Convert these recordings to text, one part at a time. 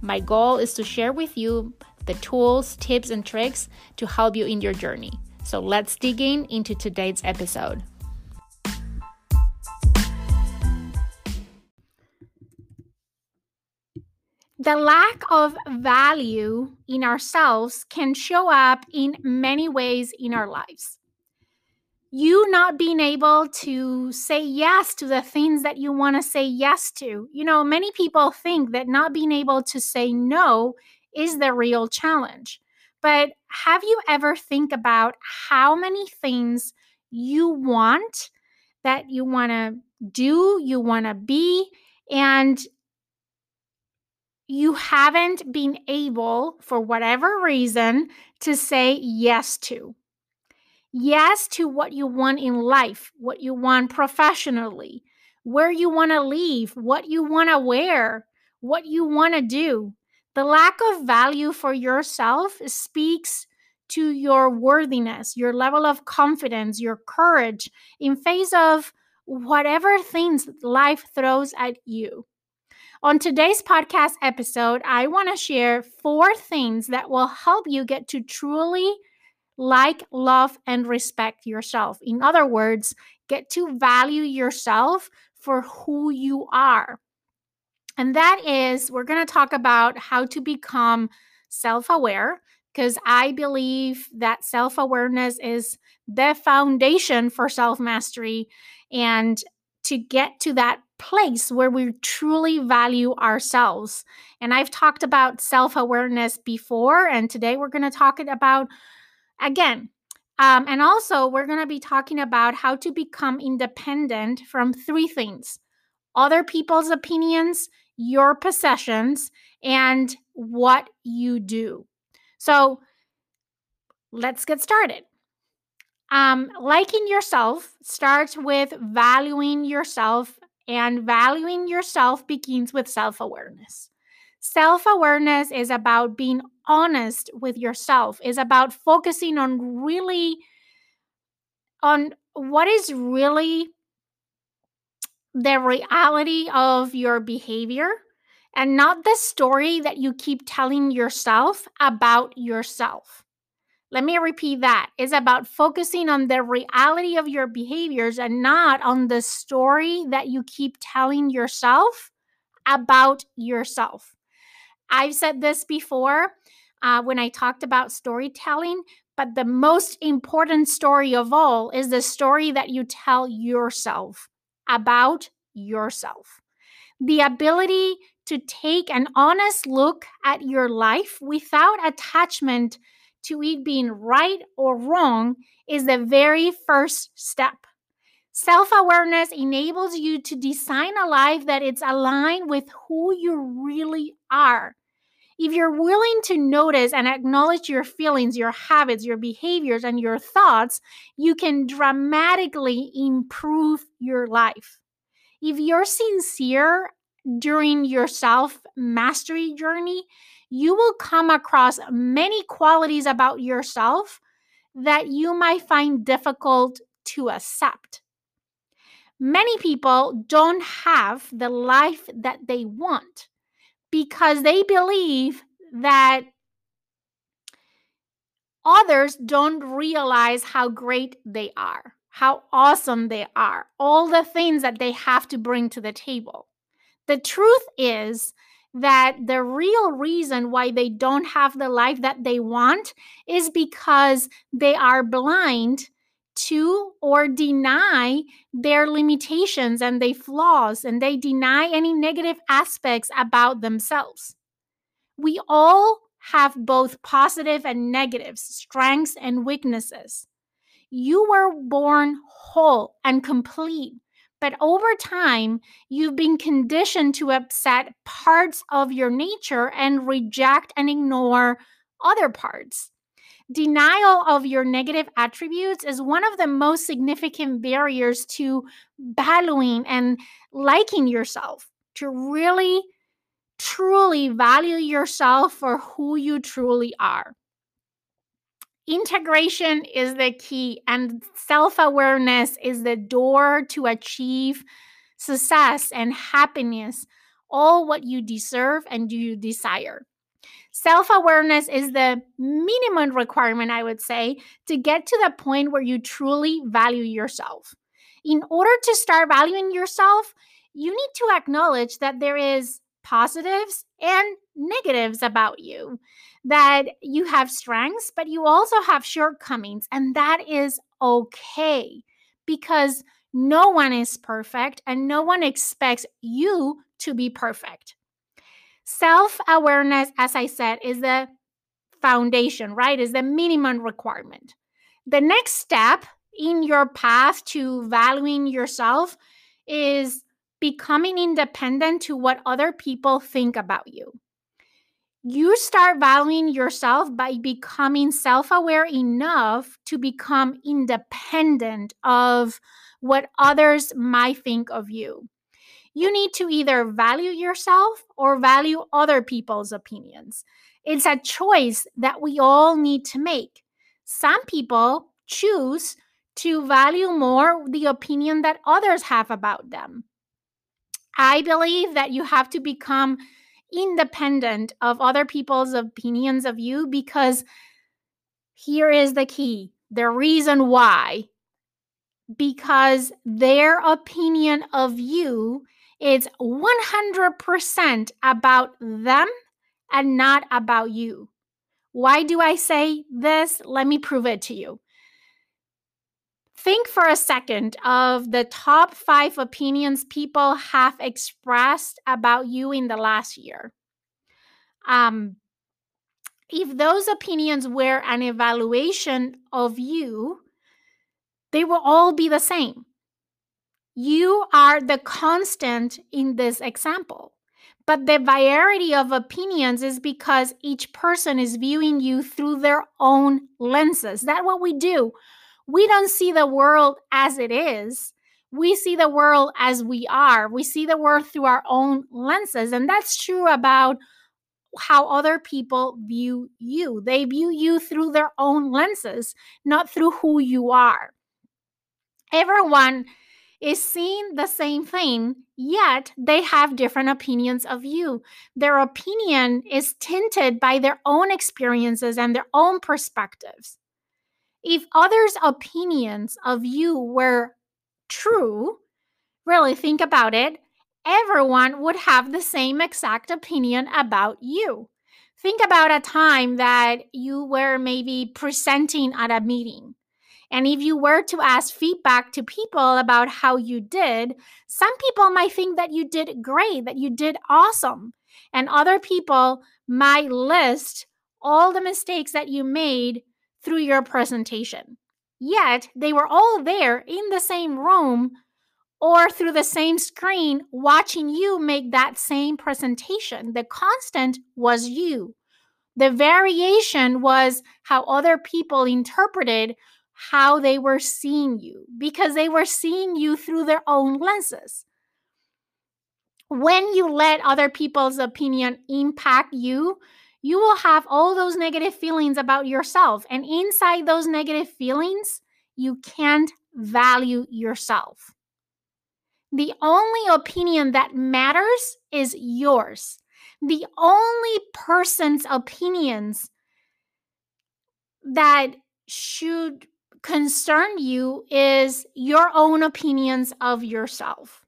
My goal is to share with you the tools, tips, and tricks to help you in your journey. So let's dig in into today's episode. The lack of value in ourselves can show up in many ways in our lives. You not being able to say yes to the things that you want to say yes to. You know, many people think that not being able to say no is the real challenge. But have you ever think about how many things you want that you want to do, you want to be, and you haven't been able, for whatever reason, to say yes to. Yes to what you want in life, what you want professionally, where you want to live, what you want to wear, what you want to do. The lack of value for yourself speaks to your worthiness, your level of confidence, your courage in face of whatever things life throws at you. On today's podcast episode, I want to share four things that will help you get to truly like, love, and respect yourself. In other words, get to value yourself for who you are. And that is, we're going to talk about how to become self aware, because I believe that self awareness is the foundation for self mastery. And to get to that place where we truly value ourselves. And I've talked about self awareness before, and today we're going to talk about again. Um, and also, we're going to be talking about how to become independent from three things other people's opinions, your possessions, and what you do. So, let's get started. Um, liking yourself starts with valuing yourself and valuing yourself begins with self awareness. Self awareness is about being honest with yourself, is about focusing on really on what is really the reality of your behavior and not the story that you keep telling yourself about yourself. Let me repeat that. It's about focusing on the reality of your behaviors and not on the story that you keep telling yourself about yourself. I've said this before uh, when I talked about storytelling, but the most important story of all is the story that you tell yourself about yourself. The ability to take an honest look at your life without attachment to it being right or wrong is the very first step. Self awareness enables you to design a life that is aligned with who you really are. If you're willing to notice and acknowledge your feelings, your habits, your behaviors, and your thoughts, you can dramatically improve your life. If you're sincere during your self mastery journey, you will come across many qualities about yourself that you might find difficult to accept. Many people don't have the life that they want because they believe that others don't realize how great they are, how awesome they are, all the things that they have to bring to the table. The truth is that the real reason why they don't have the life that they want is because they are blind to or deny their limitations and their flaws and they deny any negative aspects about themselves. We all have both positive and negatives, strengths and weaknesses. You were born whole and complete but over time, you've been conditioned to upset parts of your nature and reject and ignore other parts. Denial of your negative attributes is one of the most significant barriers to valuing and liking yourself, to really, truly value yourself for who you truly are. Integration is the key, and self awareness is the door to achieve success and happiness, all what you deserve and you desire. Self awareness is the minimum requirement, I would say, to get to the point where you truly value yourself. In order to start valuing yourself, you need to acknowledge that there is positives and negatives about you that you have strengths, but you also have shortcomings, and that is okay because no one is perfect and no one expects you to be perfect. Self awareness, as I said, is the foundation, right? Is the minimum requirement. The next step in your path to valuing yourself is becoming independent to what other people think about you you start valuing yourself by becoming self aware enough to become independent of what others might think of you. You need to either value yourself or value other people's opinions. It's a choice that we all need to make. Some people choose to value more the opinion that others have about them. I believe that you have to become independent of other people's opinions of you because here is the key the reason why because their opinion of you is 100% about them and not about you. Why do I say this? Let me prove it to you. Think for a second of the top five opinions people have expressed about you in the last year. Um, if those opinions were an evaluation of you, they will all be the same. You are the constant in this example. But the variety of opinions is because each person is viewing you through their own lenses. That's what we do we don't see the world as it is. We see the world as we are. We see the world through our own lenses. And that's true about how other people view you. They view you through their own lenses, not through who you are. Everyone is seeing the same thing, yet they have different opinions of you. Their opinion is tinted by their own experiences and their own perspectives if others' opinions of you were true, really think about it, everyone would have the same exact opinion about you. Think about a time that you were maybe presenting at a meeting. And if you were to ask feedback to people about how you did, some people might think that you did great, that you did awesome. And other people might list all the mistakes that you made through your presentation. Yet they were all there in the same room or through the same screen watching you make that same presentation. The constant was you. The variation was how other people interpreted how they were seeing you because they were seeing you through their own lenses. When you let other people's opinion impact you, you will have all those negative feelings about yourself. And inside those negative feelings, you can't value yourself. The only opinion that matters is yours. The only person's opinions that should concern you is your own opinions of yourself.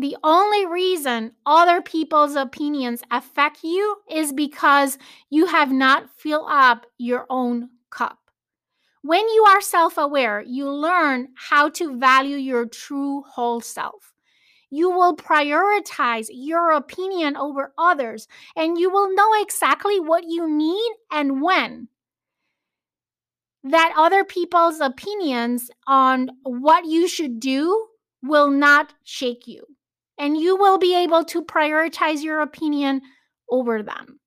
The only reason other people's opinions affect you is because you have not filled up your own cup. When you are self aware, you learn how to value your true whole self. You will prioritize your opinion over others, and you will know exactly what you need and when. That other people's opinions on what you should do will not shake you and you will be able to prioritize your opinion over them.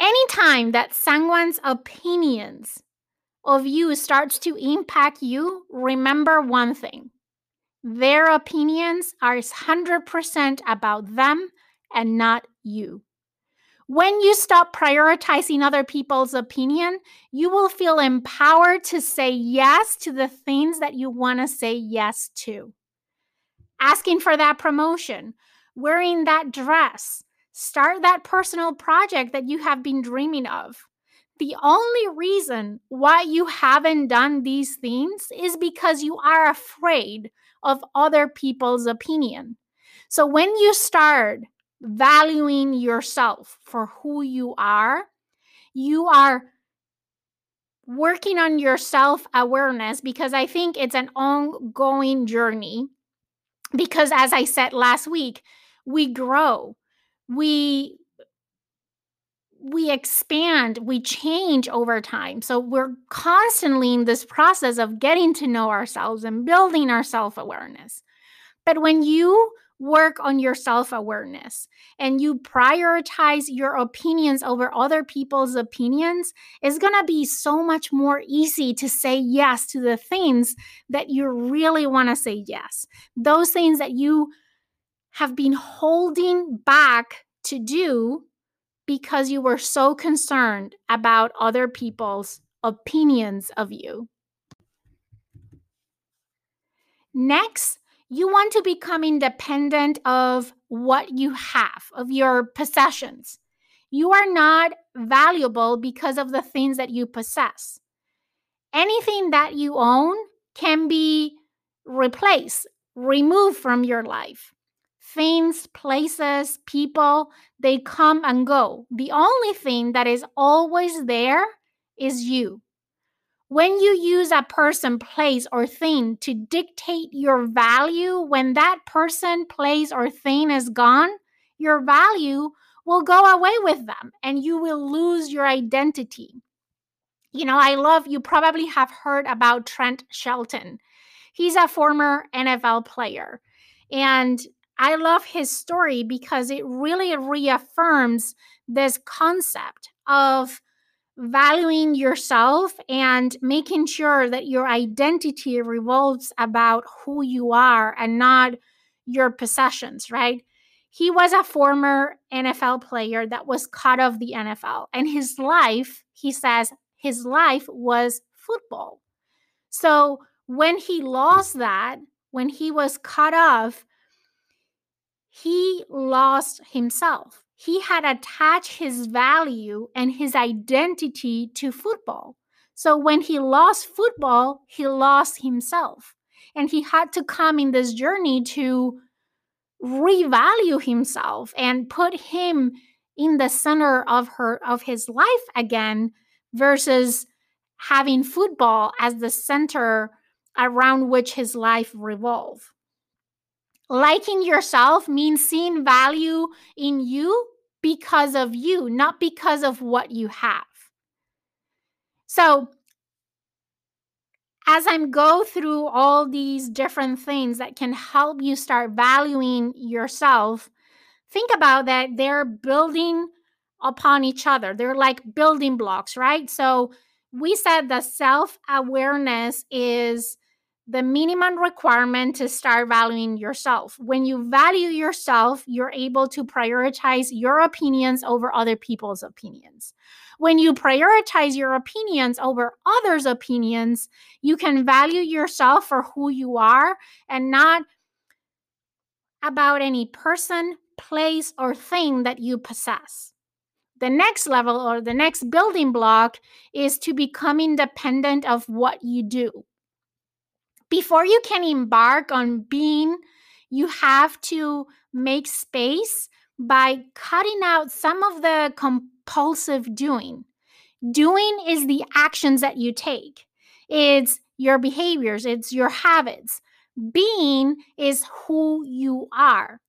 Anytime that someone's opinions of you starts to impact you, remember one thing. Their opinions are 100% about them and not you. When you stop prioritizing other people's opinion, you will feel empowered to say yes to the things that you want to say yes to. Asking for that promotion, wearing that dress, start that personal project that you have been dreaming of. The only reason why you haven't done these things is because you are afraid of other people's opinion. So when you start valuing yourself for who you are, you are working on your self awareness because I think it's an ongoing journey. Because as I said last week, we grow, we we expand, we change over time. So we're constantly in this process of getting to know ourselves and building our self awareness. But when you work on your self awareness and you prioritize your opinions over other people's opinions, it's going to be so much more easy to say yes to the things that you really want to say yes. Those things that you have been holding back to do because you were so concerned about other people's opinions of you. Next, you want to become independent of what you have, of your possessions. You are not valuable because of the things that you possess. Anything that you own can be replaced, removed from your life things, places, people, they come and go. The only thing that is always there is you. When you use a person, place, or thing to dictate your value, when that person, place, or thing is gone, your value will go away with them and you will lose your identity. You know, I love, you probably have heard about Trent Shelton. He's a former NFL player. And I love his story because it really reaffirms this concept of valuing yourself and making sure that your identity revolves about who you are and not your possessions, right? He was a former NFL player that was cut off the NFL, and his life, he says, his life was football. So when he lost that, when he was cut off, he lost himself. He had attached his value and his identity to football. So when he lost football, he lost himself. And he had to come in this journey to revalue himself and put him in the center of her of his life again versus having football as the center around which his life revolved. Liking yourself means seeing value in you because of you, not because of what you have. So, as I'm go through all these different things that can help you start valuing yourself, think about that they're building upon each other. They're like building blocks, right? So, we said the self awareness is the minimum requirement to start valuing yourself. When you value yourself, you're able to prioritize your opinions over other people's opinions. When you prioritize your opinions over others' opinions, you can value yourself for who you are and not about any person, place, or thing that you possess. The next level or the next building block is to become independent of what you do before you can embark on being, you have to make space by cutting out some of the compulsive doing. Doing is the actions that you take, it's your behaviors, it's your habits. Being is who you are.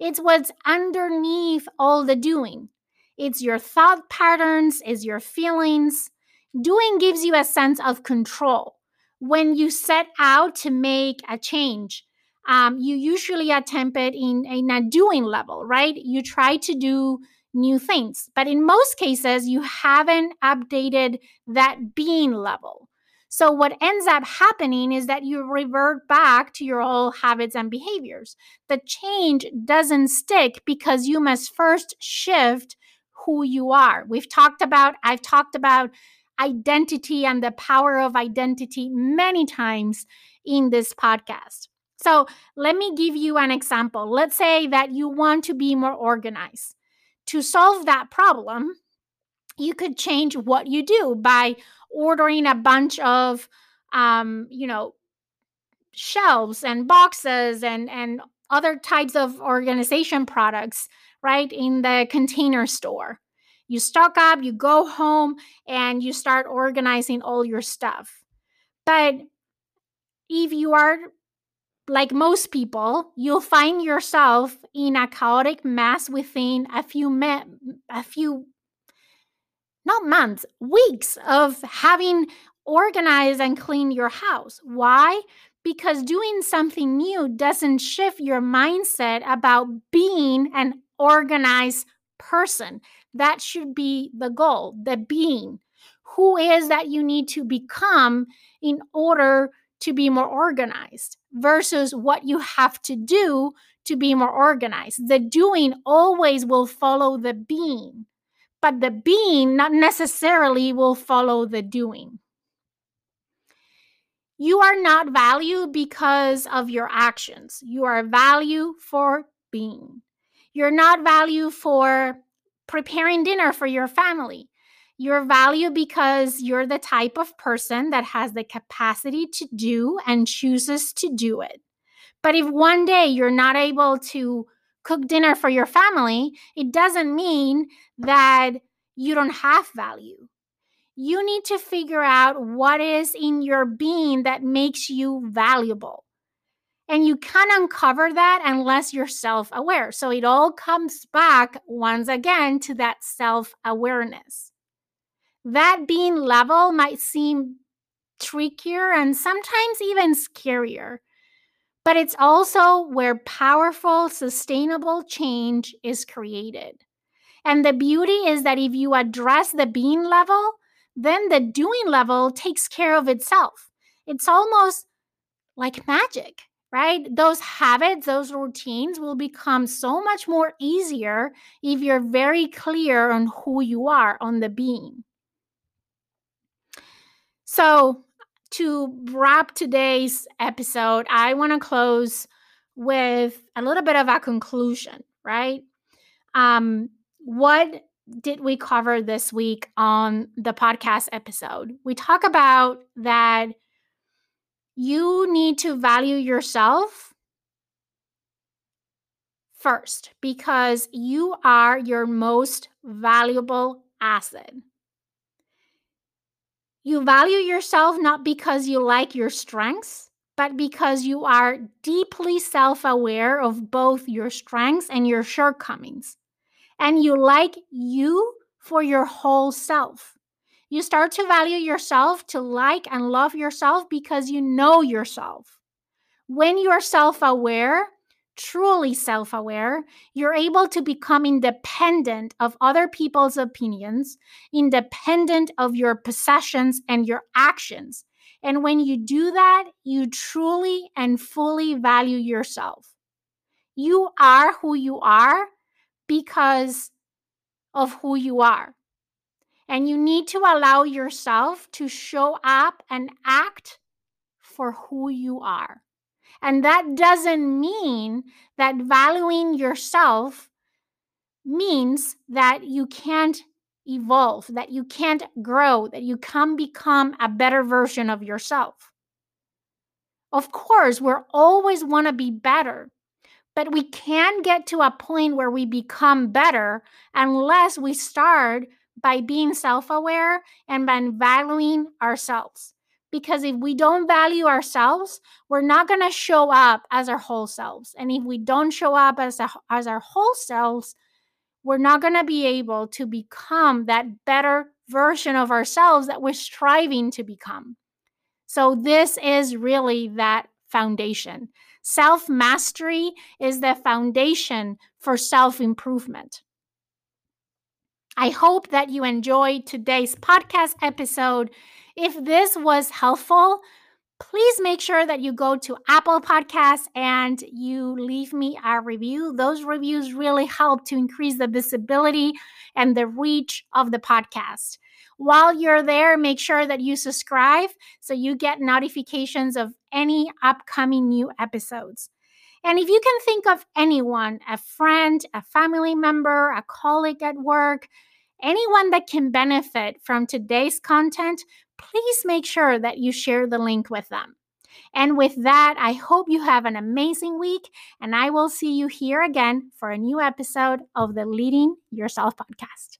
It's what's underneath all the doing. It's your thought patterns, it's your feelings. Doing gives you a sense of control when you set out to make a change, um, you usually attempt it in, in a doing level, right? You try to do new things. But in most cases, you haven't updated that being level. So, what ends up happening is that you revert back to your old habits and behaviors. The change doesn't stick because you must first shift who you are. We've talked about, I've talked about identity and the power of identity many times in this podcast. So, let me give you an example. Let's say that you want to be more organized. To solve that problem, you could change what you do by ordering a bunch of um, you know shelves and boxes and and other types of organization products right in the container store you stock up you go home and you start organizing all your stuff but if you are like most people you'll find yourself in a chaotic mess within a few me- a few not months, weeks of having organized and cleaned your house. Why? Because doing something new doesn't shift your mindset about being an organized person. That should be the goal, the being. Who is that you need to become in order to be more organized versus what you have to do to be more organized. The doing always will follow the being but the being not necessarily will follow the doing. You are not value because of your actions. You are value for being. You're not value for preparing dinner for your family. Your value because you're the type of person that has the capacity to do and chooses to do it. But if one day you're not able to cook dinner for your family, it doesn't mean that you don't have value. You need to figure out what is in your being that makes you valuable. And you can't uncover that unless you're self aware. So it all comes back once again to that self awareness. That being level might seem trickier and sometimes even scarier but it's also where powerful, sustainable change is created. And the beauty is that if you address the being level, then the doing level takes care of itself. It's almost like magic, right? Those habits, those routines will become so much more easier if you're very clear on who you are on the being. So, to wrap today's episode, I want to close with a little bit of a conclusion, right? Um, what did we cover this week on the podcast episode? We talk about that you need to value yourself first because you are your most valuable asset. You value yourself not because you like your strengths, but because you are deeply self aware of both your strengths and your shortcomings. And you like you for your whole self. You start to value yourself, to like and love yourself because you know yourself. When you are self aware, truly self aware, you're able to become independent of other people's opinions, independent of your possessions and your actions. And when you do that, you truly and fully value yourself. You are who you are because of who you are. And you need to allow yourself to show up and act for who you are. And that doesn't mean that valuing yourself means that you can't evolve, that you can't grow, that you can become a better version of yourself. Of course, we're always want to be better, but we can't get to a point where we become better unless we start by being self aware and by valuing ourselves. Because if we don't value ourselves, we're not going to show up as our whole selves. And if we don't show up as, a, as our whole selves, we're not going to be able to become that better version of ourselves that we're striving to become. So, this is really that foundation. Self mastery is the foundation for self improvement. I hope that you enjoyed today's podcast episode. If this was helpful, please make sure that you go to Apple Podcasts and you leave me a review. Those reviews really help to increase the visibility and the reach of the podcast. While you're there, make sure that you subscribe so you get notifications of any upcoming new episodes. And if you can think of anyone, a friend, a family member, a colleague at work, anyone that can benefit from today's content, please make sure that you share the link with them. And with that, I hope you have an amazing week, and I will see you here again for a new episode of the Leading Yourself podcast.